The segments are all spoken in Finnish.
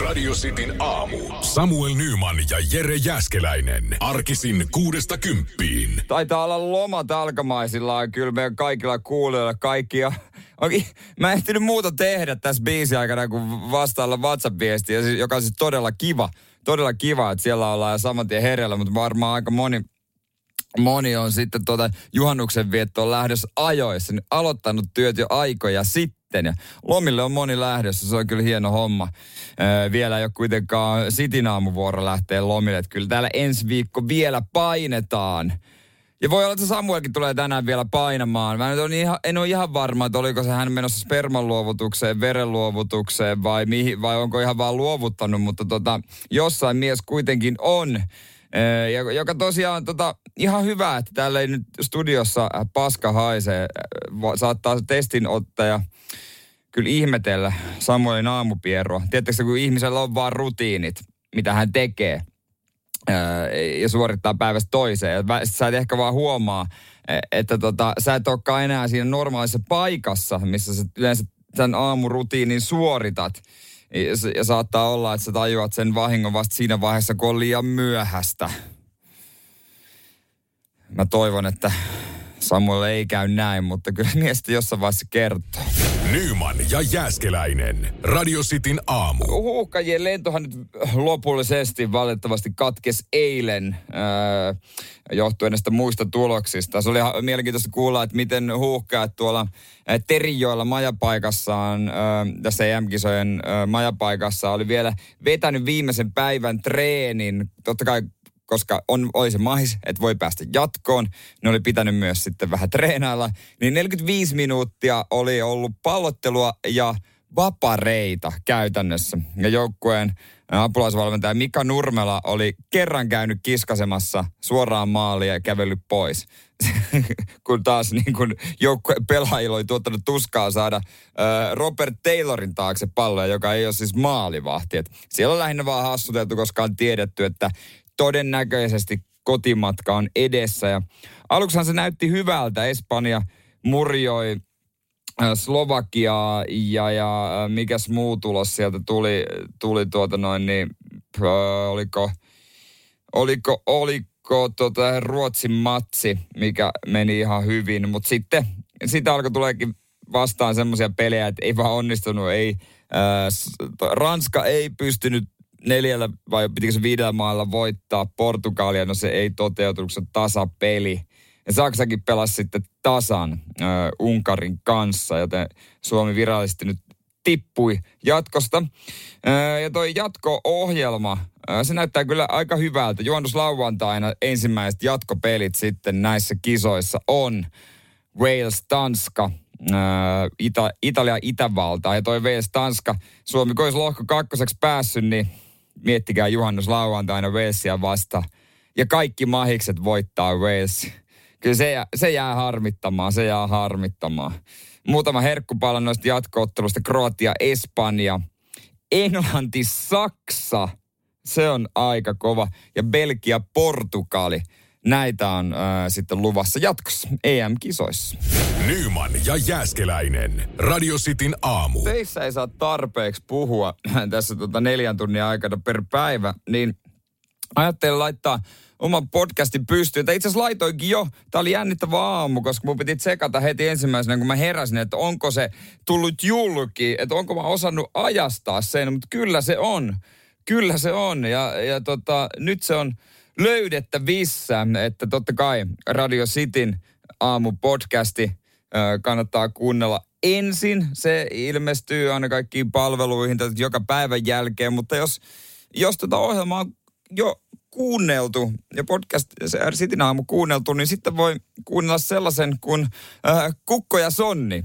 Radio Cityn aamu. Samuel Nyman ja Jere Jäskeläinen. Arkisin kuudesta kymppiin. Taitaa olla lomat alkamaisillaan kyllä meidän kaikilla kuulijoilla kaikkia. Okei, mä en ehtinyt muuta tehdä tässä biisin aikana kuin vastailla WhatsApp-viestiä, joka on siis todella kiva. Todella kiva, että siellä ollaan ja saman tien hereillä, mutta varmaan aika moni moni on sitten tuota juhannuksen viettoon lähdössä ajoissa, niin aloittanut työt jo aikoja sitten. Ja lomille on moni lähdössä, se on kyllä hieno homma. Öö, vielä ei ole kuitenkaan sitin aamuvuoro lähtee lomille, että kyllä täällä ensi viikko vielä painetaan. Ja voi olla, että Samuelkin tulee tänään vielä painamaan. Mä en, ihan, en ole ihan varma, että oliko se hän menossa sperman luovutukseen, veren luovutukseen vai, mihin, vai onko ihan vaan luovuttanut, mutta tota, jossain mies kuitenkin on. Ja, joka tosiaan tota, ihan hyvä, että täällä ei nyt studiossa paska haisee. Saattaa se testinottaja kyllä ihmetellä Samuelin aamupierroa. Tiedättekö, kun ihmisellä on vaan rutiinit, mitä hän tekee ja suorittaa päivästä toiseen. Sä et ehkä vaan huomaa, e, että tota, sä et olekaan enää siinä normaalissa paikassa, missä sä yleensä sen aamurutiinin suoritat. Ja, saattaa olla, että sä tajuat sen vahingon vasta siinä vaiheessa, kun on liian myöhäistä. Mä toivon, että Samuel ei käy näin, mutta kyllä miestä jossain vaiheessa kertoo. Nyman ja Jääskeläinen. Radio Cityn aamu. Huuhkajien lentohan nyt lopullisesti valitettavasti katkes eilen äh, johtuen näistä muista tuloksista. Se oli mielenkiintoista kuulla, että miten huuhkajat tuolla äh, Terijoilla majapaikassaan, äh, tässä EM-kisojen majapaikassa, oli vielä vetänyt viimeisen päivän treenin. Totta kai koska on, oli se mahis, että voi päästä jatkoon. Ne oli pitänyt myös sitten vähän treenailla. Niin 45 minuuttia oli ollut pallottelua ja vapareita käytännössä. Ja joukkueen apulaisvalmentaja Mika Nurmela oli kerran käynyt kiskasemassa suoraan maaliin ja kävellyt pois. kun taas niin kun joukkueen pelaajilla oli tuottanut tuskaa saada äh, Robert Taylorin taakse palloja, joka ei ole siis maalivahti. Et siellä on lähinnä vaan hassuteltu, koska on tiedetty, että todennäköisesti kotimatka on edessä. Ja aluksihan se näytti hyvältä. Espanja murjoi äh, Slovakiaa ja, ja äh, mikäs muu tulos sieltä tuli, tuli tuota noin niin, äh, oliko, oliko, oliko tota Ruotsin matsi, mikä meni ihan hyvin, mutta sitten sitä alkoi tuleekin vastaan semmoisia pelejä, että ei vaan onnistunut, ei, äh, Ranska ei pystynyt neljällä vai pitikö se viidellä maalla voittaa Portugalia, no se ei toteutunut, se tasapeli. Ja Saksakin pelasi sitten tasan äh, Unkarin kanssa, joten Suomi virallisesti nyt tippui jatkosta. Äh, ja toi jatko-ohjelma, äh, se näyttää kyllä aika hyvältä. Juonnuslauantaina ensimmäiset jatkopelit sitten näissä kisoissa on Wales-Tanska, Ita- Italia Itävalta. Ja toi Wales-Tanska, Suomi kun olisi lohko kakkoseksi päässyt, niin miettikää juhannus lauantaina Walesia vasta. Ja kaikki mahikset voittaa Wales. Kyllä se, se jää harmittamaan, se jää harmittamaan. Muutama herkkupala noista jatkoottelusta. Kroatia, Espanja, Englanti, Saksa. Se on aika kova. Ja Belgia, Portugali. Näitä on äh, sitten luvassa jatkossa EM-kisoissa. Nyman ja Jääskeläinen. Radio Cityn aamu. Teissä ei saa tarpeeksi puhua tässä tota neljän tunnin aikana per päivä, niin ajattelin laittaa oman podcastin pystyyn. Tai itse asiassa laitoinkin jo. Tämä oli jännittävä aamu, koska mun piti tsekata heti ensimmäisenä, kun mä heräsin, että onko se tullut julki, että onko mä osannut ajastaa sen, mutta kyllä se on. Kyllä se on. Ja, ja tota, nyt se on löydettävissä, että totta kai Radio Cityn aamupodcasti kannattaa kuunnella ensin. Se ilmestyy aina kaikkiin palveluihin joka päivän jälkeen, mutta jos, jos tätä tota ohjelmaa on jo kuunneltu ja podcast Cityn aamu kuunneltu, niin sitten voi kuunnella sellaisen kuin äh, Kukko ja Sonni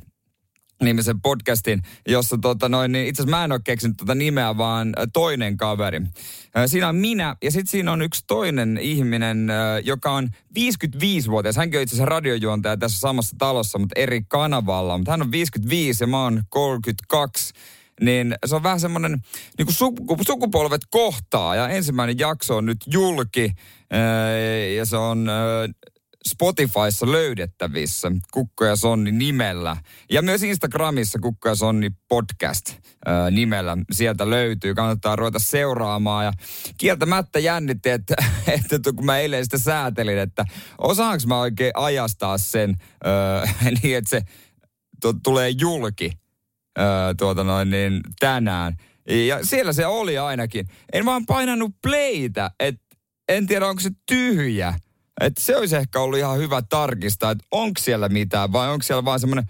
nimisen podcastin, jossa tota noin, niin itse asiassa mä en ole keksinyt tuota nimeä, vaan toinen kaveri. Siinä on minä ja sitten siinä on yksi toinen ihminen, joka on 55-vuotias. Hänkin on itse asiassa radiojuontaja tässä samassa talossa, mutta eri kanavalla. Mutta hän on 55 ja mä oon 32 niin se on vähän semmoinen, niin kuin sukupolvet kohtaa ja ensimmäinen jakso on nyt julki ja se on Spotifyssa löydettävissä Kukko ja Sonni nimellä. Ja myös Instagramissa Kukko ja Sonni podcast ää, nimellä. Sieltä löytyy, kannattaa ruveta seuraamaan. Ja kieltämättä jännitti, että, että kun mä eilen sitä säätelin, että osaanko mä oikein ajastaa sen ää, niin, että se to, tulee julki ää, tuota noin, niin tänään. Ja siellä se oli ainakin. En vaan painanut playtä, että en tiedä onko se tyhjä. Että se olisi ehkä ollut ihan hyvä tarkistaa, että onko siellä mitään vai onko siellä vaan semmoinen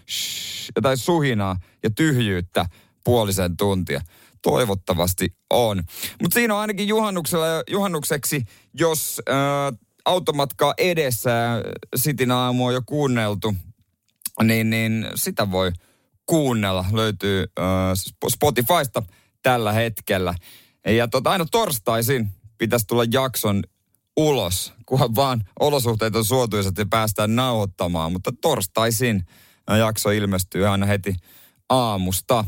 jotain suhinaa ja tyhjyyttä puolisen tuntia. Toivottavasti on. Mutta siinä on ainakin juhannuksella, juhannukseksi, jos äh, automatkaa edessä Sitin aamu on jo kuunneltu, niin, niin sitä voi kuunnella. Löytyy äh, Spotifysta tällä hetkellä. Ja tota, aina torstaisin pitäisi tulla jakson ulos, kunhan vaan olosuhteet on suotuisat ja päästään nauhoittamaan. Mutta torstaisin jakso ilmestyy aina heti aamusta.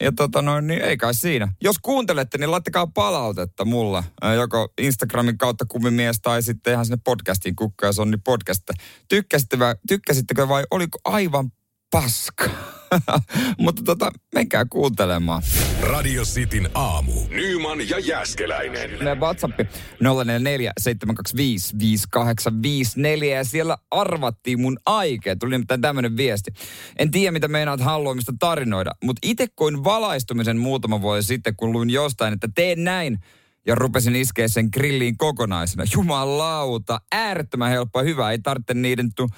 Ja tota noin, niin ei kai siinä. Jos kuuntelette, niin laittakaa palautetta mulle. Joko Instagramin kautta kumimies tai sitten ihan sinne podcastiin Kukka ja Sonni podcast. Tykkäsittekö, tykkäsittekö vai oliko aivan paska? Mutta tota, menkää kuuntelemaan. Radio Cityn aamu. Nyman ja Jäskeläinen. Meidän WhatsApp 044 725 5854 ja siellä arvattiin mun aikeet. Tuli nimittäin tämmönen viesti. En tiedä, mitä meinaat Halloweenista tarinoida, mutta itse koin valaistumisen muutama vuosi sitten, kun luin jostain, että teen näin ja rupesin iskeä sen grilliin kokonaisena. Jumalauta, äärettömän helppoa hyvä. Ei tarvitse niiden tu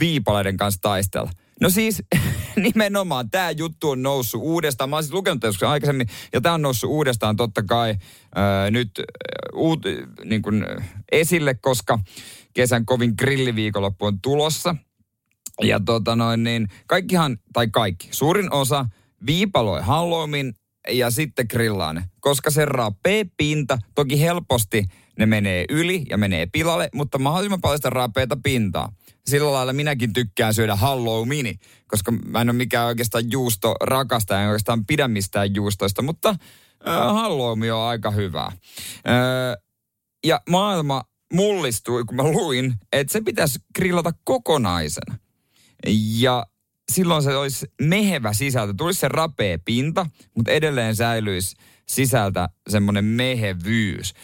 viipaleiden kanssa taistella. No siis nimenomaan tämä juttu on noussut uudestaan. Mä olisin lukenut joskus aikaisemmin, ja tämä on noussut uudestaan totta kai ää, nyt ää, uut, niin kuin, esille, koska kesän kovin grilliviikonloppu on tulossa. Ja tota noin, niin kaikkihan, tai kaikki, suurin osa viipaloi Halloween ja sitten grillaa ne, koska se rapee pinta. Toki helposti ne menee yli ja menee pilalle, mutta mahdollisimman paljon sitä rapeita pintaa sillä lailla minäkin tykkään syödä Halloweeni, koska mä en ole mikään oikeastaan juusto rakasta, en oikeastaan pidä mistään juustoista, mutta äh, Halloween on aika hyvä. Äh, ja maailma mullistui, kun mä luin, että se pitäisi grillata kokonaisena. Ja silloin se olisi mehevä sisältö. Tulisi se rapea pinta, mutta edelleen säilyisi sisältä semmoinen mehevyys.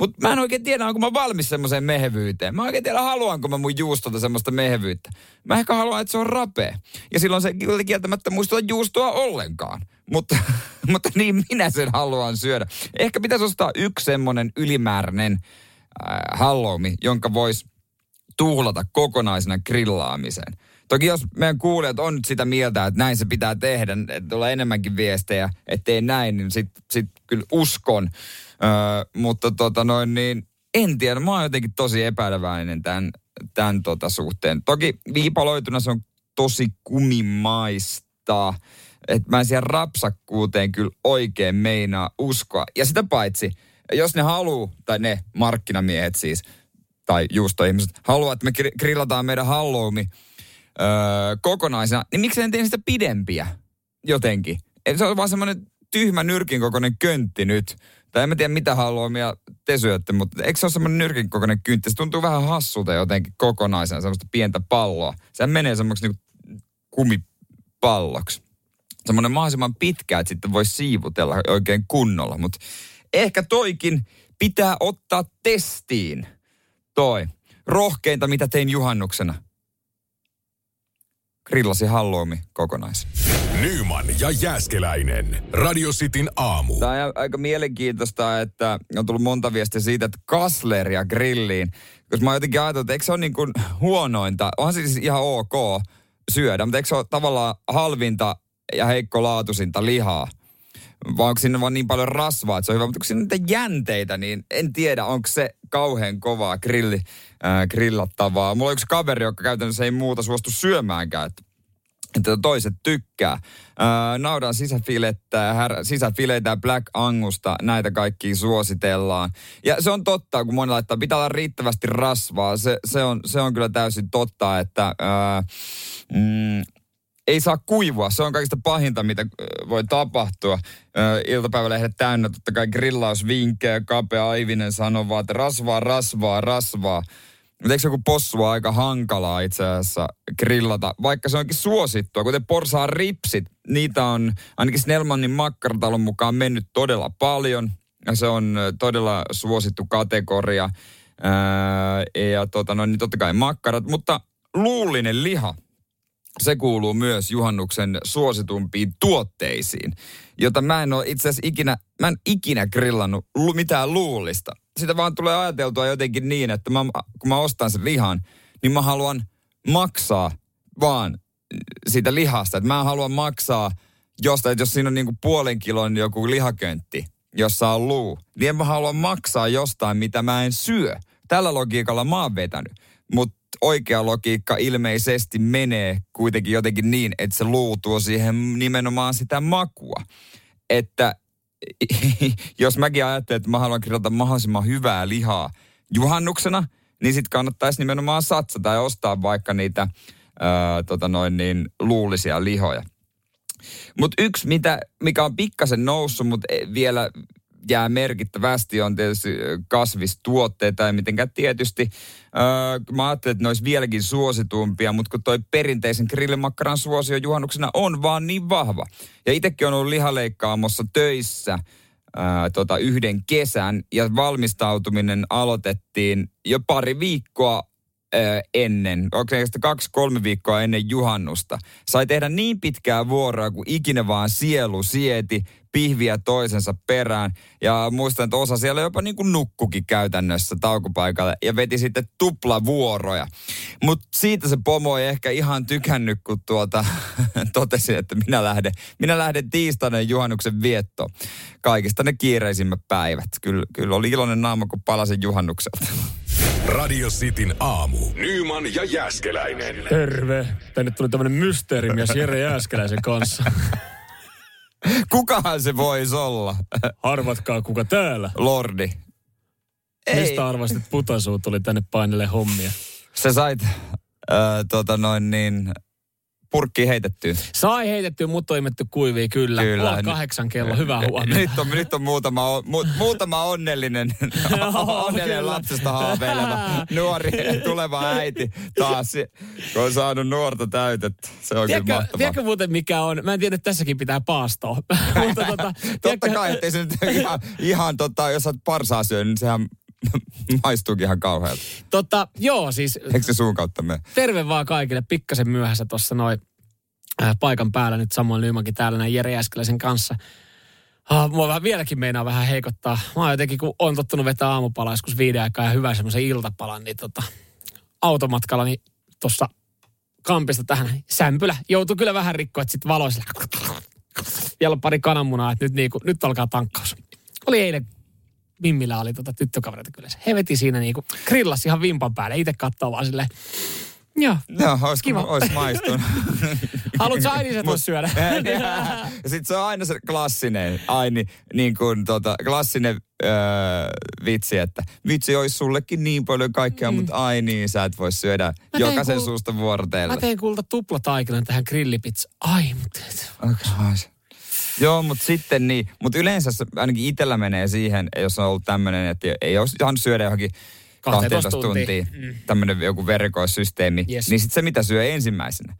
Mutta mä en oikein tiedä, onko mä valmis semmoiseen mehevyyteen. Mä en oikein tiedä, haluanko mä mun juustolta semmoista mehevyyttä. Mä ehkä haluan, että se on rapea. Ja silloin se kieltämättä muistuta juustoa ollenkaan. Mutta, mutta niin minä sen haluan syödä. Ehkä pitäisi ostaa yksi semmoinen ylimääräinen äh, halloumi, jonka voisi tuhlata kokonaisena grillaamiseen. Toki jos meidän kuulijat on nyt sitä mieltä, että näin se pitää tehdä, että tulee enemmänkin viestejä, ettei näin, niin sit, sit kyllä uskon. Öö, mutta tota noin niin, en tiedä, mä oon jotenkin tosi epäileväinen tämän, tämän tota suhteen. Toki viipaloituna se on tosi kumimaista. Että mä en siihen rapsakkuuteen kyllä oikein meinaa uskoa. Ja sitä paitsi, jos ne haluu, tai ne markkinamiehet siis, tai juustoihmiset, haluaa, että me grillataan meidän halloumi öö, kokonaisena, niin miksi en tee sitä pidempiä jotenkin? Se on vaan semmoinen tyhmä nyrkin kokoinen köntti nyt tai en mä tiedä mitä haluamia te syötte, mutta eikö se ole semmoinen nyrkin kokoinen kyntti? Se tuntuu vähän hassulta jotenkin kokonaisena, semmoista pientä palloa. Sehän menee semmoiksi niinku kumipalloksi. Semmoinen mahdollisimman pitkä, että sitten voi siivutella oikein kunnolla. Mutta ehkä toikin pitää ottaa testiin. Toi. Rohkeinta, mitä tein juhannuksena. Grillasi halloumi kokonais. Nyman ja Jääskeläinen. Radio Cityn aamu. Tämä on aika mielenkiintoista, että on tullut monta viestiä siitä, että kasleria grilliin. Koska mä oon jotenkin ajatellut, että eikö se ole niin kuin huonointa? Onhan se siis ihan ok syödä, mutta eikö se ole tavallaan halvinta ja heikkolaatuisinta lihaa? Vai onko sinne vaan niin paljon rasvaa, että se on hyvä. Mutta kun on niitä jänteitä, niin en tiedä, onko se kauhean kovaa grilli, äh, grillattavaa. Mulla on yksi kaveri, joka käytännössä ei muuta suostu syömäänkään. Että että toiset tykkää. Öö, naudan sisäfilettä, här, sisäfileitä ja Black Angusta, näitä kaikkia suositellaan. Ja se on totta, kun moni laittaa, pitää olla riittävästi rasvaa. Se, se, on, se on kyllä täysin totta, että öö, mm, ei saa kuivua. Se on kaikista pahinta, mitä voi tapahtua. Iltapäivälehdet täynnä totta kai grillausvinkkejä. Kapea Aivinen sanoo vaan, että rasvaa, rasvaa, rasvaa. Mutta eikö joku possu aika hankalaa itse asiassa grillata, vaikka se onkin suosittua, kuten porsaan ripsit. Niitä on ainakin Snellmanin makkaratalon mukaan mennyt todella paljon. Ja se on todella suosittu kategoria. Ja tota, no, niin totta kai makkarat, mutta luullinen liha, se kuuluu myös juhannuksen suositumpiin tuotteisiin, jota mä en ole itse asiassa ikinä, mä en ikinä grillannut mitään luullista. Sitä vaan tulee ajateltua jotenkin niin, että mä, kun mä ostan sen lihan, niin mä haluan maksaa vaan siitä lihasta. Että mä haluan maksaa jostain, että jos siinä on niinku puolen kilon joku lihaköntti, jossa on luu, niin en mä halua maksaa jostain, mitä mä en syö. Tällä logiikalla mä oon vetänyt. Mutta oikea logiikka ilmeisesti menee kuitenkin jotenkin niin, että se luu tuo siihen nimenomaan sitä makua. Että jos mäkin ajattelen, että mä haluan kirjoittaa mahdollisimman hyvää lihaa juhannuksena, niin sitten kannattaisi nimenomaan satsata ja ostaa vaikka niitä ää, tota noin niin, luullisia lihoja. Mutta yksi, mitä, mikä on pikkasen noussut, mutta e, vielä jää merkittävästi on tietysti kasvistuotteita ja mitenkään tietysti. Öö, mä ajattelin, että ne olisi vieläkin suositumpia, mutta kun toi perinteisen grillimakkaran suosio juhannuksena on vaan niin vahva. Ja itsekin on ollut lihaleikkaamossa töissä ää, tota, yhden kesän ja valmistautuminen aloitettiin jo pari viikkoa ennen, oikeastaan kaksi-kolme viikkoa ennen juhannusta. Sai tehdä niin pitkää vuoroa kuin ikinä vaan sielu sieti, pihviä toisensa perään. Ja muistan, että osa siellä jopa niin kuin nukkukin käytännössä taukopaikalle ja veti sitten tuplavuoroja. Mutta siitä se pomo ei ehkä ihan tykännyt, kun tuota, totesi, että minä lähden, minä lähden tiistaina juhannuksen vietto. Kaikista ne kiireisimmät päivät. Kyllä, kyllä oli iloinen naama, kun palasin juhannukselta. Radio Cityn aamu. Nyman ja Jäskeläinen. Terve. Tänne tuli tämmönen mysteerimies Jere Jääskeläisen kanssa. Kukahan se voisi olla? Arvatkaa kuka täällä. Lordi. Ei. Mistä arvasit, että putasuu tuli tänne painelle hommia? Sä sait, äh, tota noin niin, purkki heitettyä. Sai heitettyä, mutta on imetty kuivia, kyllä. kyllä. Puoli kahdeksan kello, hyvää huomenta. Nyt on, nyt on muutama, mu, muutama onnellinen, onnellinen lapsesta haaveileva nuori tuleva äiti taas, kun on saanut nuorta täytettä. Se on tiedätkö, kyllä mahtavaa. Tiedätkö muuten mikä on? Mä en tiedä, että tässäkin pitää paastoa. mutta, tota, Totta kai, ettei se nyt ihan, ihan tota, jos olet parsaa syönyt, niin sehän Maistuukin ihan kauhealta. Totta, joo siis... Eikö se suun kautta mene? Terve vaan kaikille. Pikkasen myöhässä tuossa noin äh, paikan päällä nyt Samuel Nymankin täällä näin Jere Jäskeläisen kanssa. Ah, mua vähän, vieläkin meinaa vähän heikottaa. Mä oon jotenkin, kun on tottunut vetää aamupalaa joskus viiden aikaa ja hyvä semmoisen iltapalan, niin tota, automatkalla niin tuossa kampista tähän sämpylä joutuu kyllä vähän rikkoa, että sitten valoisella vielä pari kananmunaa, että nyt, niinku, nyt alkaa tankkaus. Oli eilen Mimmillä oli tota tyttökavereita kyllä. He veti siinä niinku grillas ihan vimpan päälle. Itse katsoo vaan silleen. Joo. Joo, olisi, kiva. Olisi maistunut. Haluatko Aini se tuossa syödä? ja sitten se on aina se klassinen, Aini, niin kuin tota, klassinen öö, vitsi, että vitsi olisi sullekin niin paljon kaikkea, mm. mutta ai niin, sä et voi syödä mä jokaisen kuul... suusta vuoroteille. Mä tein kulta tuplataikinan tähän grillipizza. Ai, mutta... Okay. Joo, mutta sitten niin. Mutta yleensä ainakin itsellä menee siihen, jos on ollut tämmöinen, että ei olisi ihan syödä johonkin 12 tuntia, tuntia mm. tämmöinen joku verikoissysteemi, yes. niin sitten se mitä syö ensimmäisenä,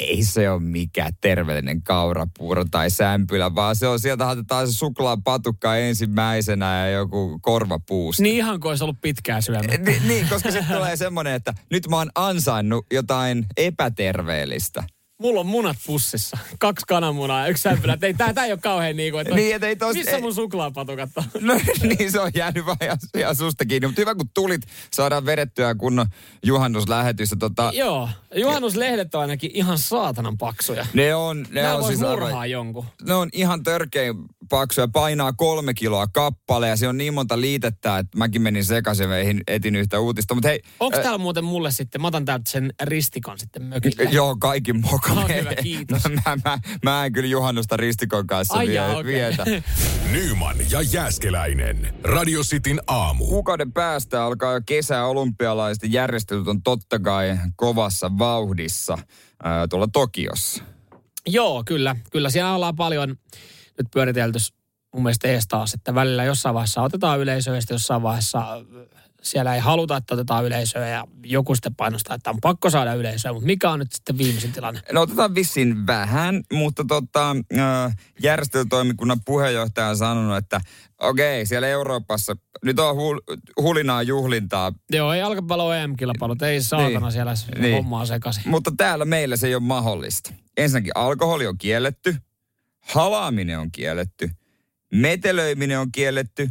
ei se ole mikään terveellinen kaurapuuro tai sämpylä, vaan se on sieltä otetaan se suklaapatukka ensimmäisenä ja joku korvapuusta. Niin ihan kuin olisi ollut pitkää syömä. Ni, niin, koska sitten tulee semmoinen, että nyt mä oon ansainnut jotain epäterveellistä mulla on munat pussissa. Kaksi kananmunaa ja yksi sämpylä. Ei, tää, tää ei ole kauhean niinku, että niin, et ei tos, missä ei, mun suklaapatukat on? No niin, se on jäänyt vaan ihan, susta kiinni. Mutta hyvä, kun tulit, saadaan vedettyä kunnon juhannuslähetys. Tota... Joo, juhannuslehdet on ainakin ihan saatanan paksuja. Ne on. Ne Nää on siis murhaa jonkun. Ne on ihan törkein paksuja, painaa kolme kiloa kappale ja se on niin monta liitettä, että mäkin menin sekaisin ja etin yhtä uutista. Mut hei, Onko äh, täällä muuten mulle sitten, mä otan täältä sen ristikon sitten mökille. Joo, kaikin moka. Oh, hyvä, kiitos. mä, mä, mä, en kyllä juhannusta ristikon kanssa Ai vie, jaa, okay. vietä. Nyman ja Jääskeläinen. Radio Cityn aamu. Kuukauden päästä alkaa jo kesä olympialaiset järjestelyt on totta kai kovassa vauhdissa ää, tuolla Tokiossa. Joo, kyllä. Kyllä siellä ollaan paljon nyt pyöritelty mun mielestä ees taas, että välillä jossain vaiheessa otetaan yleisöä ja sitten jossain vaiheessa siellä ei haluta, että otetaan yleisöä ja joku sitten painostaa, että on pakko saada yleisöä, mutta mikä on nyt sitten viimeisin tilanne? No otetaan vissiin vähän, mutta tota, järjestötoimikunnan puheenjohtaja on sanonut, että okei, siellä Euroopassa nyt on hul, hulinaa juhlintaa, Joo, ei jalkapallo EM-kilpailut, ei saatana Niin. siellä Niin. hommaa sekaisin. mutta täällä meillä se ei ole mahdollista. Ensinnäkin alkoholi on kielletty, halaaminen on kielletty, metelöiminen on kielletty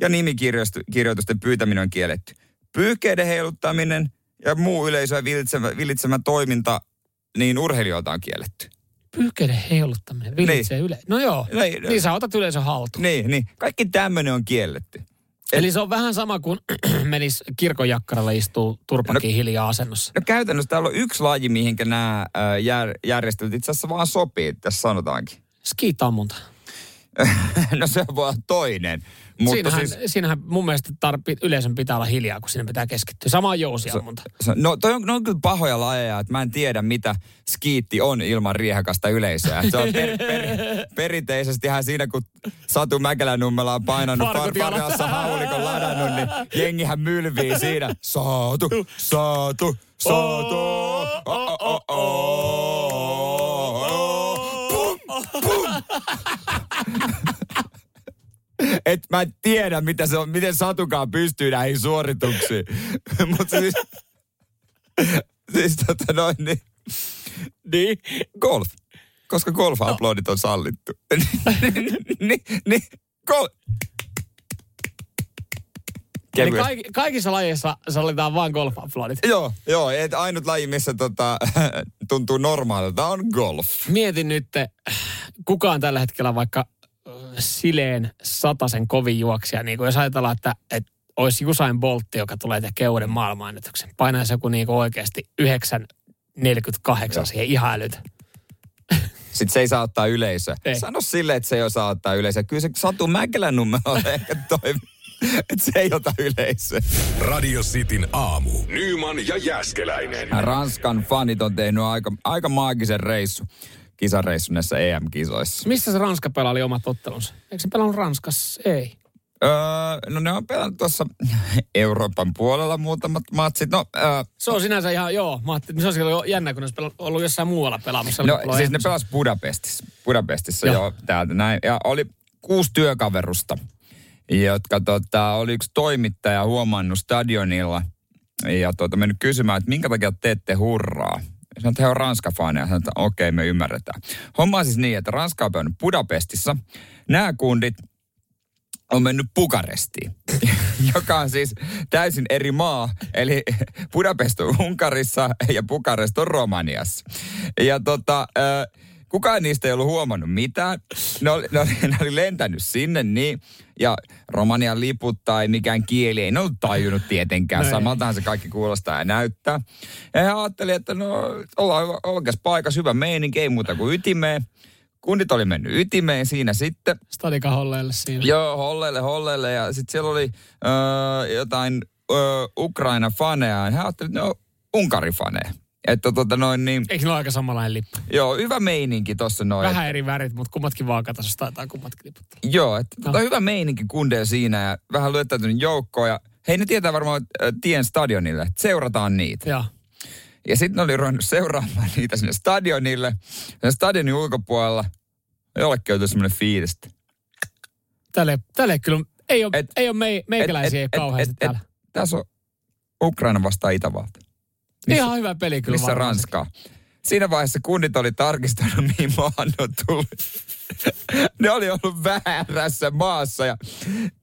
ja nimikirjoitusten pyytäminen on kielletty. Pyyhkeiden heiluttaminen ja muu yleisöä villitsemä, villitsemä toiminta niin urheilijoilta on kielletty. Pyyhkeiden heiluttaminen, villitsee yle. No joo, Niin. niin sä otat yleisön haltuun. Niin, niin. Kaikki tämmöinen on kielletty. Eli se on vähän sama kuin menis kirkon jakkaralla istuu turpakin no, hiljaa asennossa. No käytännössä täällä on yksi laji, mihinkä nämä jär, järjestelyt itse asiassa vaan sopii, tässä sanotaankin. Skiitammunta. no se voi olla toinen. Mutta Siinähän, siis, siinähän mun mielestä tarpi, yleisön pitää olla hiljaa, kun sinne pitää keskittyä. Sama on jousiammunta. se, no toi on, ne on kyllä pahoja lajeja, että mä en tiedä mitä skiitti on ilman riehakasta yleisöä. Se on per, per, perinteisesti ihan siinä, kun Satu Mäkelänummela on painanut par, parjassa haulikon ladannut, niin jengihän mylvii siinä. Saatu, saatu, saatu. Oh, oh, oh, oh. Pum, pum. Et mä en tiedä, mitä se on, miten Satukaan pystyy näihin suorituksiin. Mutta siis, siis tota noin, niin, niin, golf. Koska golf-uploadit on sallittu. niin, niin, golf. Eli kaik, kaikissa lajeissa sallitaan vain golf uploadit. Joo, joo, et ainut laji, missä tota, tuntuu normaalilta, on golf. Mietin nyt, kukaan tällä hetkellä vaikka sileen satasen kovin juoksija, niin kuin jos ajatellaan, että, että olisi Usain Boltti, joka tulee tekemään uuden maailmanennätyksen. Painaisi joku niin kuin oikeasti 9,48 siihen ihan älytä. Sitten se ei saa ottaa yleisöä. Ei. Sano silleen, että se ei osaa ottaa yleisöä. Kyllä se Satu Mäkelän numero ehkä toimi, että se ei ota yleisöä. Radio Cityn aamu. Nyman ja Jäskeläinen. Ranskan fanit on tehnyt aika, aika maagisen reissu, kisareissu näissä EM-kisoissa. Missä se Ranska pelaili omat ottelunsa? Eikö se pelannut Ranskassa? Ei. Öö, no ne on pelannut tuossa Euroopan puolella muutamat matsit. No, öö, Se on sinänsä ihan, joo, mä ajattelin, se olisi ollut jännä, kun ne olisi ollut jossain muualla pelaamassa. no siis ne lopuksi. pelas Budapestissa, Budapestissa Joo. joo. täältä näin. Ja oli kuusi työkaverusta, jotka tota, oli yksi toimittaja huomannut stadionilla ja tota, mennyt kysymään, että minkä takia teette hurraa. Sanoin, että he on Ranska-faneja. Sanoin, että okei, me ymmärretään. Homma on siis niin, että Ranska on Budapestissa. Nämä kundit on mennyt Bukarestiin, joka on siis täysin eri maa. Eli Budapest on Unkarissa ja Bukarest on Romaniassa. Ja tota, äh, kukaan niistä ei ollut huomannut mitään. Ne oli, ne oli, ne oli lentänyt sinne niin, ja Romanian liput tai mikään kieli ei ne ollut tajunnut tietenkään. No. Samaltahan se kaikki kuulostaa ja näyttää. Ja he ajattelivat, että no ollaan oikeassa paikassa, hyvä meininki, ei muuta kuin ytimeen. Kundit oli mennyt ytimeen siinä sitten. Stadikaholleille siinä. Joo, holleille, holleille. Ja sitten siellä oli öö, jotain öö, Ukraina-faneja. He ajattelivat, että ne on Unkari-faneja. Että tota noin niin, Eikö ne ole aika samanlainen lippu? joo, hyvä meininki tossa noin. Vähän eri värit, mutta kummatkin vaakatasossa taitaa kummatkin liputtaa. Joo, että tota, No. hyvä meininki kundeja siinä ja vähän lyöttäytynyt joukkoon. Ja hei, ne tietää varmaan äh, tien stadionille, että seurataan niitä. Joo. Ja sitten ne oli ruvennut seuraamaan niitä sinne stadionille. Ja stadionin ulkopuolella jollekin oli semmoinen fiilis, että Tälle, tälle kyllä ei ole, Et- ei ole mei, meikäläisiä ei kauheasti täällä. tässä on Ukraina vastaan Itävalta. Ihan hyvä peli kyllä missä Ranskaa. Siinä vaiheessa kunnit oli tarkistanut, mihin maahan ne on tullut. ne oli ollut väärässä maassa ja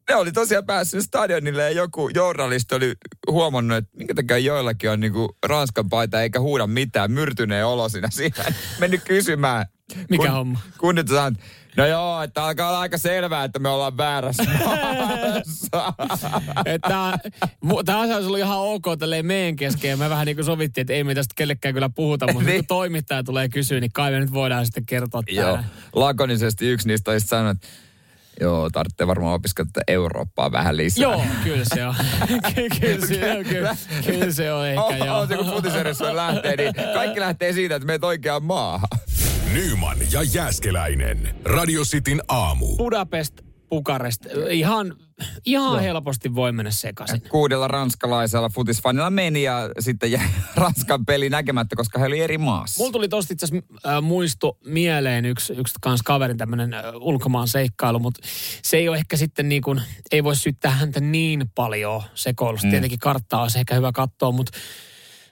ne oli tosiaan päässyt stadionille ja joku journalisti oli huomannut, että minkä takia joillakin on niinku Ranskan paita eikä huuda mitään, myrtyneen olo siinä. Mennyt kysymään. Mikä homma? Kunnit sanoo, no joo, että alkaa olla aika selvää, että me ollaan väärässä. Että tämä asia olisi ollut ihan ok tälleen meidän kesken. Me vähän niin kuin sovittiin, että ei me tästä kellekään kyllä puhuta. Mutta Niin. kun toimittaja tulee kysyä, niin kai me nyt voidaan sitten kertoa Joo, täällä. lakonisesti yksi niistä olisi sanonut, että joo, tarvitsee varmaan opiskella tätä Eurooppaa vähän lisää. Joo, kyllä se on. Ky- kyllä, se on kyllä, kyllä se on ehkä Oh, joo. oh, se kun lähtee, niin kaikki lähtee siitä, että meet oikeaan maahan. Nyman ja Jääskeläinen. Radio Cityn aamu. Budapest, Bukarest, ihan, ihan helposti voi mennä sekaisin. Kuudella ranskalaisella futisfanilla meni ja sitten jäi Ranskan peli näkemättä, koska he oli eri maassa. Mulla tuli tosta itse asiassa äh, muisto mieleen yksi, yksi kans kaverin tämmönen äh, ulkomaan seikkailu, mutta se ei ole ehkä sitten niin kuin, ei voi syyttää häntä niin paljon sekoilusta. Mm. Tietenkin karttaa olisi ehkä hyvä katsoa, mutta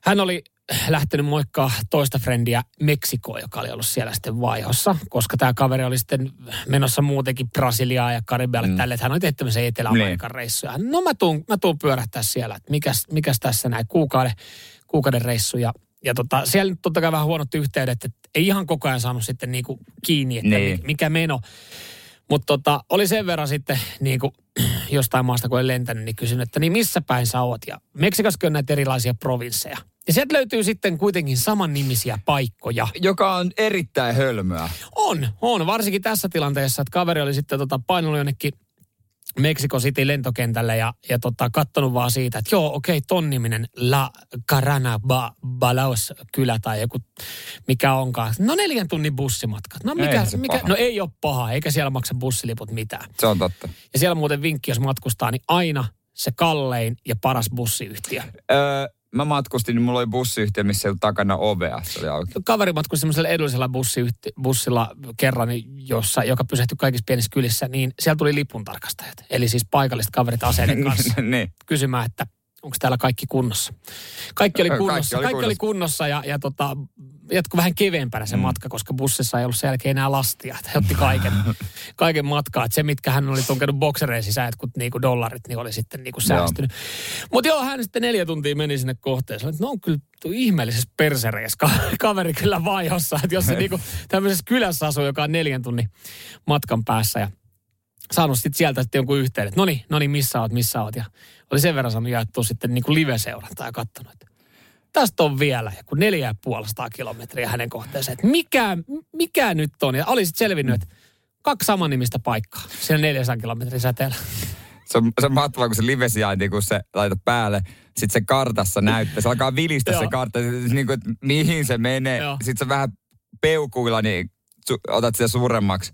hän oli lähtenyt moikkaa toista frendiä Meksikoa, joka oli ollut siellä sitten vaihossa, koska tämä kaveri oli sitten menossa muutenkin Brasiliaa ja Karibialle mm. tälle, että hän oli tehty tämmöisen Etelä-Amerikan niin. reissuja. No mä tuun, mä tuun pyörähtää siellä, että mikäs, mikäs tässä näin kuukauden, kuukauden reissu ja ja tota, siellä nyt totta kai vähän huonot yhteydet, että ei ihan koko ajan saanut sitten niinku kiinni, että niin. mikä meno. Mutta tota, oli sen verran sitten niinku, jostain maasta, kun olen lentänyt, niin kysyn, että niin missä päin sä oot? Ja Meksikossa on näitä erilaisia provinsseja. Ja sieltä löytyy sitten kuitenkin saman nimisiä paikkoja. Joka on erittäin hölmöä. On, on. Varsinkin tässä tilanteessa, että kaveri oli sitten tota painunut jonnekin Mexico City lentokentälle ja, ja tota, kattonut vaan siitä, että joo, okei, okay, ton niminen La Carana ba, Balaos kylä tai joku, mikä onkaan. No neljän tunnin bussimatkat. No, mikä, ei mikä, no ei ole paha, eikä siellä maksa bussiliput mitään. Se on totta. Ja siellä muuten vinkki, jos matkustaa, niin aina se kallein ja paras bussiyhtiö. Öö, mä matkustin, niin mulla oli bussiyhtiö, missä ei ollut takana ovea. Se oli auki. Kaveri matkusti semmoisella edullisella bussilla kerran, jossa, joka pysähtyi kaikissa pienissä kylissä, niin siellä tuli lipuntarkastajat. Eli siis paikalliset kaverit aseiden kanssa niin. kysymään, että onko täällä kaikki kunnossa. Kaikki oli kunnossa, kaikki oli, kaikki kunnossa. oli kunnossa ja, ja tota, jatkui vähän keveämpänä se mm. matka, koska bussissa ei ollut sen jälkeen enää lastia. He otti kaiken, kaiken matkaa. Et se, mitkä hän oli tunkenut boksereen sisään, että kun niinku dollarit, niin oli sitten niinku säästynyt. Mutta joo, hän sitten neljä tuntia meni sinne kohteeseen. No on kyllä ihmeellisessä persereessä kaveri kyllä vaihossa. Että jos se niinku tämmöisessä kylässä asuu, joka on neljän tunnin matkan päässä ja saanut sitten sieltä sitten jonkun yhteyden. No niin, no niin, missä oot, missä oot. Ja oli sen verran saanut jaettua sitten niin kuin live-seurantaa ja katsonut, että tästä on vielä joku neljä ja puolestaan kilometriä hänen kohteeseen. Että mikä, mikä nyt on? Ja oli sitten selvinnyt, että kaksi samanimistä paikkaa siellä 400 kilometrin säteellä. Se on, se on mahtavaa, kun se live kun se laitat päälle, sitten se kartassa näyttää. Se alkaa vilistä se kartta, niin kuin, että mihin se menee. Sitten se vähän peukuilla, niin su, otat sitä suuremmaksi.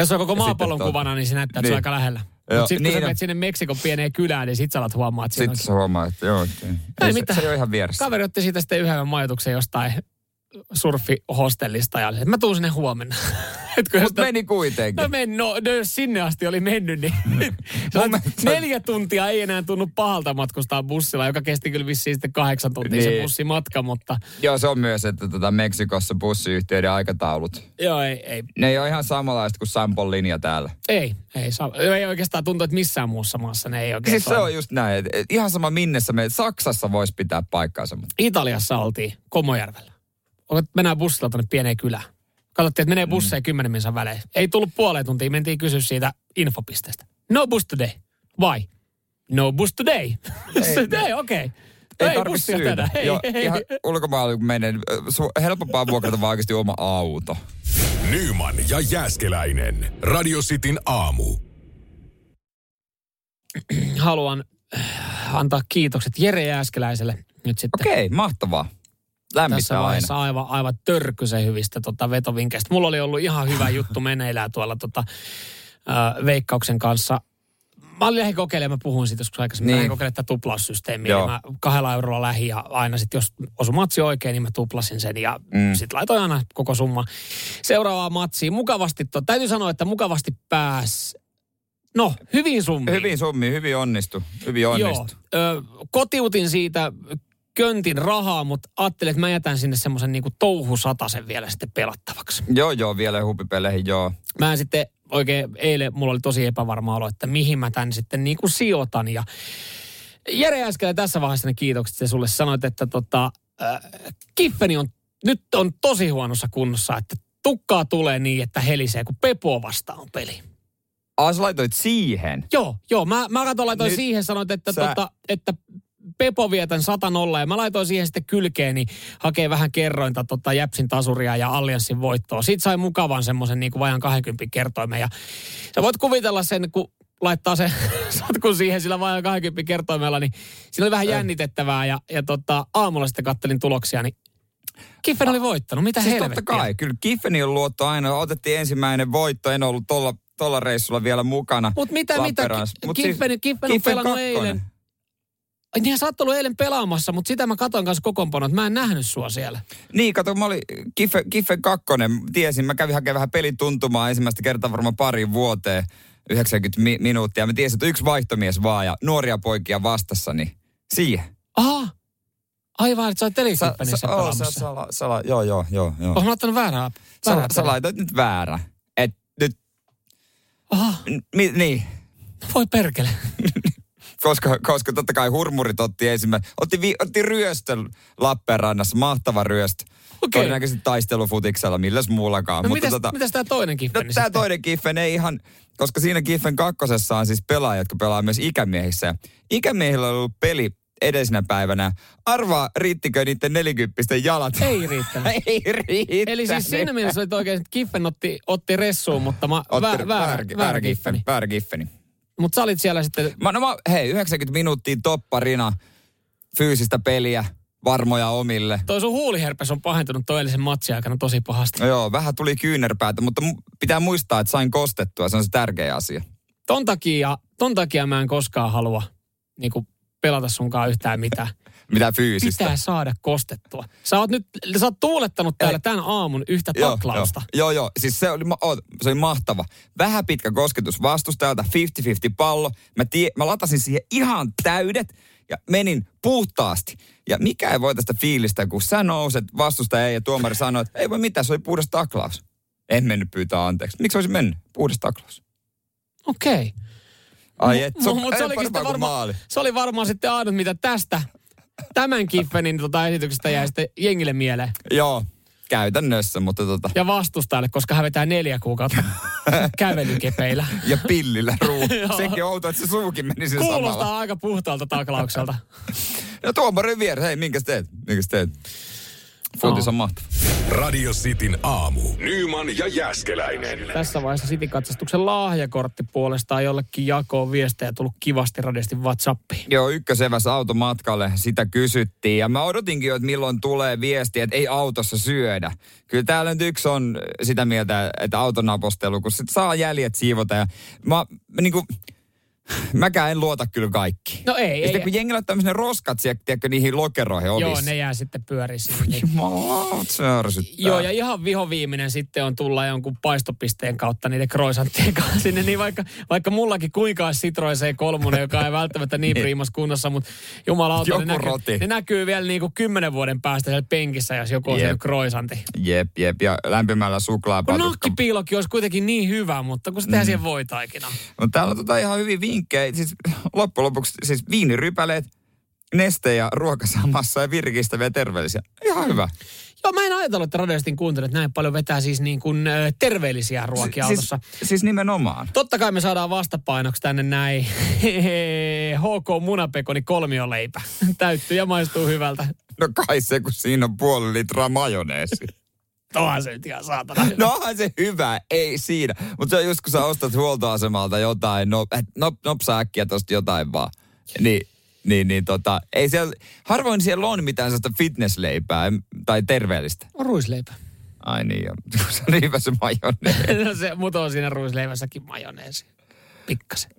Jos on koko maapallon kuvana, niin se näyttää, että niin. se on aika lähellä. Mutta sitten niin, kun sä niin menet sinne Meksikon pieneen kylään, niin sit sä alat huomaa, että Sitten sä huomaa, että joo. Ei, ei se, se, ei ole ihan vieressä. Kaveri otti siitä sitten yhden majoituksen jostain surfihostellista ja mä tuun sinne huomenna. Mutta meni kuitenkin. No, men, no, no, jos sinne asti oli mennyt, niin neljä tuntia ei enää tunnu pahalta matkustaa bussilla, joka kesti kyllä vissiin sitten kahdeksan tuntia niin. se bussimatka, mutta... Joo, se on myös, että tota Meksikossa bussiyhtiöiden aikataulut. Joo, ei, ei. Ne ei ole ihan samanlaiset kuin Sampon linja täällä. Ei, ei, ei oikeastaan tuntu, että missään muussa maassa ne ei oikein Siis se on just näin, että ihan sama minnessä me, Saksassa voisi pitää paikkaansa. Italiassa oltiin Komojärvellä. Mennään bussilla tuonne pieneen kylään Katsottiin, että menee busseja mm. kymmenen minsan välein. Ei tullut puoleen tuntia, mentiin kysyä siitä infopisteestä. No bus today. Why? No bus today. Ei, okei. Okay. Ei, ei tarvitse syytä. Ei, Joo, ei, ihan ulkomailla kun menen, helpompaa vuokrata vaan oikeasti oma auto. Nyman ja Jääskeläinen. Radio Cityn aamu. Haluan äh, antaa kiitokset Jere Jääskeläiselle nyt sitten. Okei, okay, mahtavaa lämmittää tässä aina. aivan, aivan törkysen hyvistä tota vetovinkkeistä. Mulla oli ollut ihan hyvä juttu meneillään tuolla tota, äh, Veikkauksen kanssa. Mä olin lähdin kokeilemaan, mä puhuin siitä joskus aikaisemmin. Niin. Lähdin kokeilemaan tätä tuplaussysteemiä. Niin mä kahdella eurolla lähi ja aina sitten, jos osu matsi oikein, niin mä tuplasin sen ja mm. sitten laitoin aina koko summa seuraavaan matsiin. Mukavasti, to, täytyy sanoa, että mukavasti pääs No, hyvin summi. Hyvin summi, hyvin onnistu. Hyvin onnistu. Joo, ö, kotiutin siitä köntin rahaa, mutta ajattelin, että mä jätän sinne semmoisen niinku touhusatasen vielä sitten pelattavaksi. Joo, joo, vielä hupipeleihin, joo. Mä sitten oikein eilen, mulla oli tosi epävarma olo, että mihin mä tän sitten niinku sijoitan. Ja Jere äsken tässä vaiheessa ne kiitokset ja sulle sanoit, että tota, äh, Kiffeni on nyt on tosi huonossa kunnossa, että tukkaa tulee niin, että helisee, kun Pepo vastaan peli. Ah, sä laitoit siihen? Joo, joo. Mä, mä laitoin Nyt siihen, sanoit, että, sä... tota, että Pepo vietän 100 nolla ja mä laitoin siihen sitten kylkeeni hakee vähän kerrointa tota Jäpsin tasuria ja Allianssin voittoa. Siitä sai mukavan semmoisen niin kuin vajan 20 kertoimen ja sä voit kuvitella sen, kun laittaa se sotkun siihen sillä vajan 20 kertoimella, niin siinä oli vähän jännitettävää ja, ja tota, aamulla sitten kattelin tuloksia, niin Kiffen oli voittanut, mitä Siis helvettiä? totta kai, kyllä Kiffenin luotto aina, otettiin ensimmäinen voitto, en ollut tolla, tolla reissulla vielä mukana. Mut mitä, mitä? Lappeenrannassa. Ki- Mut Kiffen- Kiffen on Kiffen pelannut kakkonen. eilen. Niin sä oot ollut eilen pelaamassa, mutta sitä mä katon kanssa kokoonpanot. Mä en nähnyt sua siellä. Niin, kato, mä olin Kiffe, Kiffen kakkonen, tiesin, mä kävin hakemaan vähän pelituntumaa ensimmäistä kertaa varmaan pariin vuoteen, 90 mi- minuuttia. Mä tiesin, että yksi vaihtomies vaan ja nuoria poikia vastassa, niin siihen. Aha. Aivan, että sä oot Sä, Telekippenissä sä, oo, pelaamassa. sä, sä, sä, sä, joo, joo, joo, joo. Oon mä ottanut väärää. Sä, väärää sä peliä. laitoit nyt väärä. Et nyt, Aha, mi, niin, voi perkele. koska, koska totta kai hurmurit otti ensimmäinen, otti, vi, otti ryöstön Lappeenrannassa, mahtava ryöstö. Okei. Todennäköisesti taistelufutiksella, milläs muullakaan. No Mutta mitäs, tota, mitäs tää toinen No Kiffeni tämä toinen Kiffen ei ihan, koska siinä Kiffen kakkosessa on siis pelaajat, jotka pelaa myös ikämiehissä. Ikämiehillä on ollut peli edellisenä päivänä. Arvaa, riittikö niiden nelikymppisten jalat? Ei riittänyt. ei riittänyt. Eli siis siinä mielessä olit oikein, että Kiffen otti, otti ressuun, mutta mä, Otti- väärä, väärä, väärä Kiffeni. Väärä Kiffeni. Mutta sä olit siellä sitten, Mä, no mä, hei, 90 minuuttia topparina, fyysistä peliä, varmoja omille. toi sun huuliherpes on pahentunut toi eilisen matsin aikana tosi pahasti. No joo, vähän tuli kyynärpäätä, mutta mu- pitää muistaa, että sain kostettua, se on se tärkeä asia. Ton takia, ton takia mä en koskaan halua niin pelata sunkaan yhtään mitään. Mitä fyysistä. Pitää saada kostettua. Sä oot nyt, sä oot tuulettanut täällä tämän aamun yhtä taklausta. Joo, joo, joo. Siis se oli, se oli mahtava. Vähän pitkä kosketus vastustajalta, 50-50 pallo. Mä, tie, mä latasin siihen ihan täydet ja menin puhtaasti. Ja mikä ei voi tästä fiilistä, kun sä nouset, vastustaja ei ja tuomari sanoi, että ei voi mitään, se oli puhdas taklaus. En mennyt pyytää anteeksi. Miksi olisi mennyt? Puhdas taklaus. Okei. Ai et, se, ei se, olikin varma, maali. se oli varmaan sitten ainut, mitä tästä, tämän Kiffenin tota esityksestä jäi sitten jengille mieleen. Joo, käytännössä, mutta tota. Ja vastustajalle, koska hän vetää neljä kuukautta kävelykepeillä. Ja pillillä ruu. Sekin on outo, että se suukin meni sen Kuulostaa samalla. aika puhtaalta taklaukselta. Ja tuomarin vieressä, hei, minkäs teet? Minkäs teet? Futis on mahtava. Radio Cityn aamu. Nyman ja Jäskeläinen. Tässä vaiheessa City-katsastuksen lahjakortti puolestaan jollekin jakoon viestejä tullut kivasti radiasti Whatsappiin. Joo, ykkösevässä automatkalle sitä kysyttiin. Ja mä odotinkin jo, että milloin tulee viesti, että ei autossa syödä. Kyllä täällä nyt yksi on sitä mieltä, että autonapostelu, kun sit saa jäljet siivota. Ja mä, mä niinku, mäkään en luota kyllä kaikki. No ei, ja ei. sitten kun jengillä on tämmöisen roskat, siellä, tiedätkö, niihin lokeroihin ovissa. Joo, ne jää sitten. Niin. Ärsyttää. Joo, ja ihan vihoviiminen sitten on tulla jonkun paistopisteen kautta niiden kroisanttien kanssa sinne. Niin vaikka, vaikka mullakin kuinka Citroen C3, joka ei välttämättä niin priimas kunnossa, mutta jumalauta, ne näkyy, ne näkyy vielä niin kuin kymmenen vuoden päästä siellä penkissä, jos joku on Jep. siellä kroisantti. Jep, jep, ja lämpimällä Kun suklaapatukka. nakkipiilokin olisi kuitenkin niin hyvä, mutta kun se tehdään siihen voitaikina. No täällä on tota ihan hyvin vinkkejä. Siis loppujen lopuksi siis viinirypäleet, neste ja ruoka samassa ja virkistäviä ja terveellisiä. Ihan hyvä. Joo, mä en ajatellut, että radioistin kuuntelut näin paljon vetää siis niin kuin ö, terveellisiä ruokia siis, autossa. siis nimenomaan. Totta kai me saadaan vastapainoksi tänne näin HK munapekoni kolmioleipä. Täyttyy ja maistuu hyvältä. No kai se, kun siinä on puoli litraa majoneesi. Onhan se nyt ihan saatana. No onhan se hyvä, ei siinä. Mutta se on just kun sä ostat huoltoasemalta jotain, no, nop, nopsa äkkiä tosta jotain vaan. Niin, niin, niin tota, ei siellä, harvoin siellä on mitään sellaista fitnessleipää tai terveellistä. On ruisleipä. Ai niin, joo. se on hyvä se majoneesi. No se, mutta on siinä ruisleivässäkin majoneesi. Pikkasen.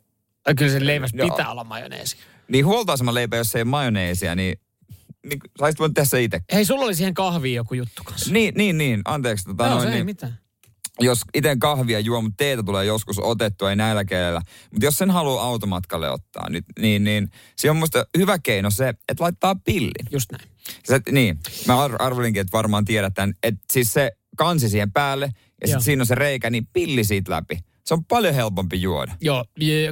Kyllä sen leivässä pitää olla majoneesi. Niin huoltoaseman leipä, jos ei ole majoneesia, niin, niin saisit voinut tehdä se itse. Hei, sulla oli siihen kahviin joku juttu kanssa. Niin, niin, niin. Anteeksi. Tota, Joo, noin, se ei niin. mitään. jos itse kahvia juo, mutta teetä tulee joskus otettua, ei näillä keillä. Mutta jos sen haluaa automatkalle ottaa, nyt, niin, niin se on musta hyvä keino se, että laittaa pillin. Just näin. Se, niin, mä ar- arvelinkin, että varmaan tiedät tämän, että siis se kansi siihen päälle ja sitten siinä on se reikä, niin pilli siitä läpi. Se on paljon helpompi juoda. Joo,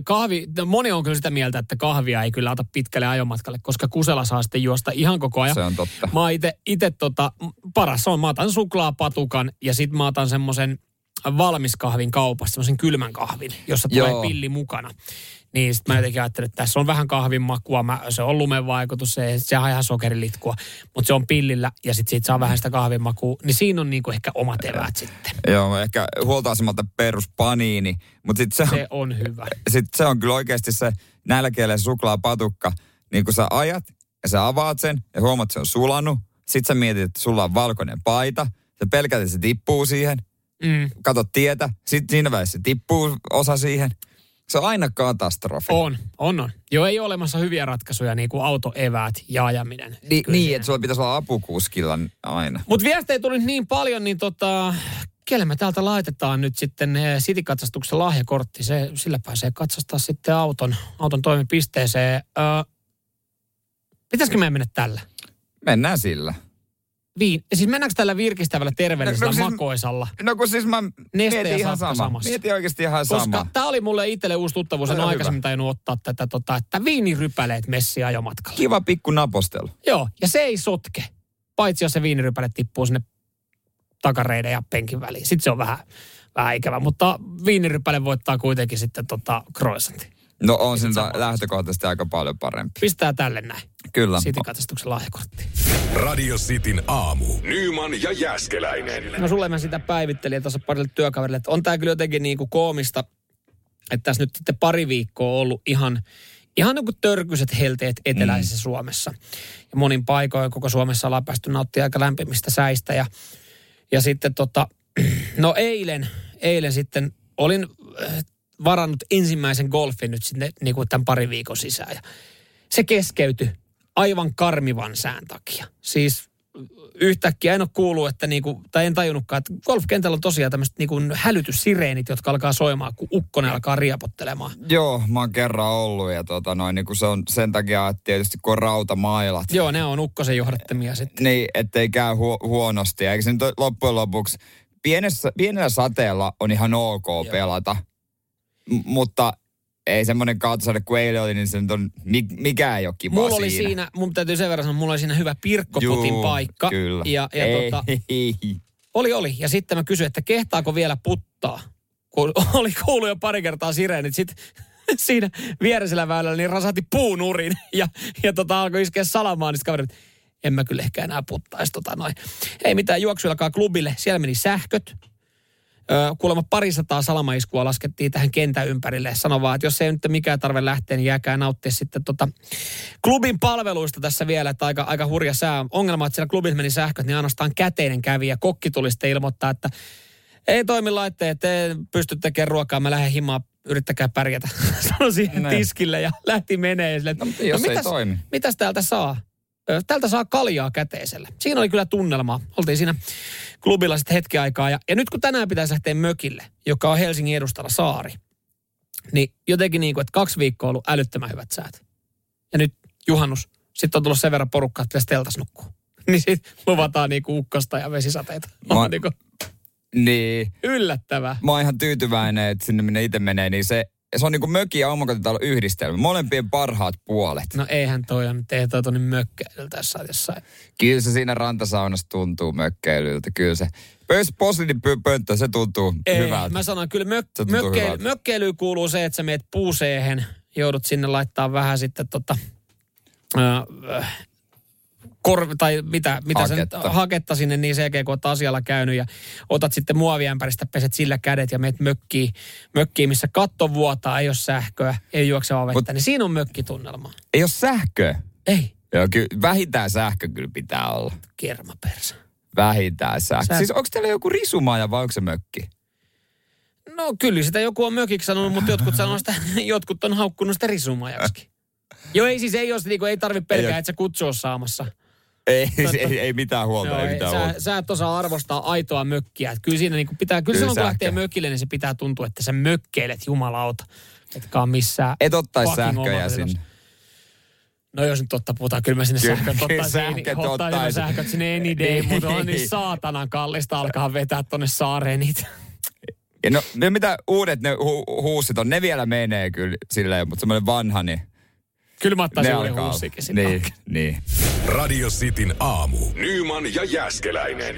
kahvi, no moni on kyllä sitä mieltä, että kahvia ei kyllä ota pitkälle ajomatkalle, koska kusella saa sitten juosta ihan koko ajan. Se on totta. Mä ite, ite tota, paras on, mä otan suklaapatukan ja sit mä otan semmoisen valmiskahvin kaupasta, semmoisen kylmän kahvin, jossa tulee Joo. pilli mukana. Niin sit mä jotenkin ajattelin, että tässä on vähän kahvin makua, mä, se on lumen vaikutus, se, se on ihan sokerilitkua, mutta se on pillillä ja sit siitä saa vähän sitä kahvin makua, niin siinä on niinku ehkä omat eväät sitten. Joo, ehkä huoltoasemalta perus paniini, mutta sitten se, Se on hyvä. sit se on kyllä oikeasti se nälkeelle suklaapatukka. Niin kun sä ajat ja sä avaat sen ja huomaat, että se on sulanut, sit sä mietit, että sulla on valkoinen paita, sä pelkät, että se tippuu siihen, Mm. katot tietä, sit siinä välissä se tippuu osa siihen. Se on aina katastrofi. On, on, on. Jo ei ole olemassa hyviä ratkaisuja, niin kuin autoeväät ja ajaminen. Ni, Kyllä niin, siinä- että sulla pitäisi olla apukuskilla aina. Mutta viestejä tuli niin paljon, niin tota, kelle me täältä laitetaan nyt sitten City-katsastuksen lahjakortti. Se, sillä pääsee katsastaa sitten auton, auton toimipisteeseen. Öö, pitäisikö meidän mennä tällä? Mennään sillä. Viin, siis mennäänkö tällä virkistävällä terveellisellä No, no siis- makoisalla? No kun siis mä Neste mietin ihan sama. samassa. Mietin oikeasti ihan Koska sama. tämä oli mulle itselle uusi tuttavuus, en aikaisemmin tajunnut ottaa tätä, tota, että viinirypäleet messi ajomatkalla. Kiva pikku napostelu. Joo, ja se ei sotke, paitsi jos se viinirypäle tippuu sinne takareiden ja penkin väliin. Sitten se on vähän, vähän ikävä, mutta viinirypäle voittaa kuitenkin sitten tota croissantin. No on se nyt lähtökohtaisesti aika paljon parempi. Pistää tälle näin. Kyllä. City-katsastuksen lahjakortti. Radio Cityn aamu. Nyman ja Jäskeläinen. No sulle mä sitä päivittelin tuossa parille työkaverille, että on tää kyllä jotenkin niin kuin koomista, että tässä nyt sitten pari viikkoa on ollut ihan, ihan niin kuin törkyiset helteet eteläisessä mm. Suomessa. Ja monin paikoin koko Suomessa ollaan päästy nauttimaan aika lämpimistä säistä. Ja, ja sitten tota, no eilen, eilen sitten olin äh, varannut ensimmäisen golfin nyt sinne niin kuin tämän pari viikon sisään. Ja se keskeytyi aivan karmivan sään takia. Siis yhtäkkiä en ole kuullut, että niinku, tai en tajunnutkaan, että golfkentällä on tosiaan tämmöiset niinku hälytyssireenit, jotka alkaa soimaan, kun ukkonen alkaa riepottelemaan. Joo, mä oon kerran ollut ja tota noin, niin kun se on sen takia, että tietysti kun on rautamailat. Joo, ne on ukkosen johdattamia sitten. Niin, ettei käy hu- huonosti. Eikö se nyt loppujen lopuksi, pienessä, pienellä sateella on ihan ok Joo. pelata, M- mutta ei semmoinen kautosade kuin eilen oli, niin se nyt on, mi- mikä ei ole kiva Mulla oli siinä. siinä, mun täytyy sen verran sanoa, mulla oli siinä hyvä pirkkopotin Juu, paikka. Kyllä. Ja, ja ei. tota, oli, oli. Ja sitten mä kysyin, että kehtaako vielä puttaa? Kun oli kuullut jo pari kertaa sireenit. Sitten siinä viereisellä väylällä niin rasahti puunurin ja, ja tota, alkoi iskeä salamaan niistä kaverit. En mä kyllä ehkä enää puttaisi tota noin. Ei mitään, juoksuillakaan klubille. Siellä meni sähköt. Kuulemma parisataa salamaiskua laskettiin tähän kentän ympärille. Sano vaan, että jos ei nyt mikään tarve lähteä, niin jääkää nauttia sitten tota klubin palveluista tässä vielä, että aika, aika hurja sää. Ongelma, että siellä klubissa meni sähköt, niin ainoastaan käteinen kävi ja kokki tuli sitten ilmoittaa, että ei toimi laitteet, te pysty tekemään ruokaa, mä lähden himaan, yrittäkää pärjätä. Sano siihen Näin. tiskille ja lähti menee. Sille, No, mutta jos ei toimi. mitäs täältä saa? Ö, Täältä saa kaljaa käteisellä. Siinä oli kyllä tunnelma. Oltiin siinä klubilla sitten hetki aikaa. Ja, ja nyt kun tänään pitäisi lähteä mökille, joka on Helsingin edustalla saari, niin jotenkin niin kuin, että kaksi viikkoa on ollut älyttömän hyvät säät. Ja nyt juhannus, sitten on tullut sen verran porukkaa, että pitäisi teltas nukkua. Niin sitten luvataan niin kuin ukkosta ja vesisateita. Mä- On niin kuin Niin. yllättävää. Mä oon ihan tyytyväinen, että sinne minne itse menee, niin se, se on niin kuin mökki ja omakotitalon yhdistelmä. Molempien parhaat puolet. No eihän toi on, nyt ei toi tuonne mökkäiltä jossain. Kyllä se siinä rantasaunassa tuntuu mökkeilyltä. Kyllä se pös, posliinin pö- pönttö, se tuntuu Ei, hyvältä. mä sanoin, kyllä mök, mökkeily, mökkeilyyn kuuluu se, että sä meet puuseehen, joudut sinne laittaa vähän sitten tota, äh, korvi, tai mitä, mitä sen, Haketta. haketta sinne niin sen jälkeen, kun oot asialla käynyt ja otat sitten muoviämpäristä, peset sillä kädet ja meet mökkiin, mökkiin missä katto vuotaa, ei ole sähköä, ei juoksevaa vettä, Mut- niin siinä on mökkitunnelma. Ei ole sähköä. Ei, Joo, kyllä, vähintään sähkö kyllä pitää olla. kermapersä. Vähintään sähkö. Sä- Siis onko teillä joku risumaja vai onko se mökki? No kyllä sitä joku on mökiksi sanonut, mutta jotkut sanoo sitä, jotkut on haukkunut sitä risumajaksi. Joo, ei siis ei, jos, niinku, ei tarvitse pelkää, oo- että sä kutsu on saamassa. Ei, Totta. ei, ei mitään huolta, Joo, ei mitään sä, huolta. sä et osaa arvostaa aitoa mökkiä. Et kyllä siinä niinku pitää, kyllä, Kyllä silloin kun lähtee mökille, niin se pitää tuntua, että sä mökkeilet jumalauta. Etkä on missään. Et ottaisi sähköjä sinne. No jos nyt totta puhutaan, kyllä mä sinne Kyllä, sähköt ottaisin. sähköt ottaisin, sähköt sinne any day, mutta on niin saatanan kallista alkaa vetää tonne saareen niitä. Ja no, ne mitä uudet ne hu- huussit on, ne vielä menee kyllä silleen, mutta semmoinen vanha, niin Kyllä mä ne ottaisin uuden huussikin. Niin, niin. Radio Cityn aamu. Nyman ja Jäskeläinen.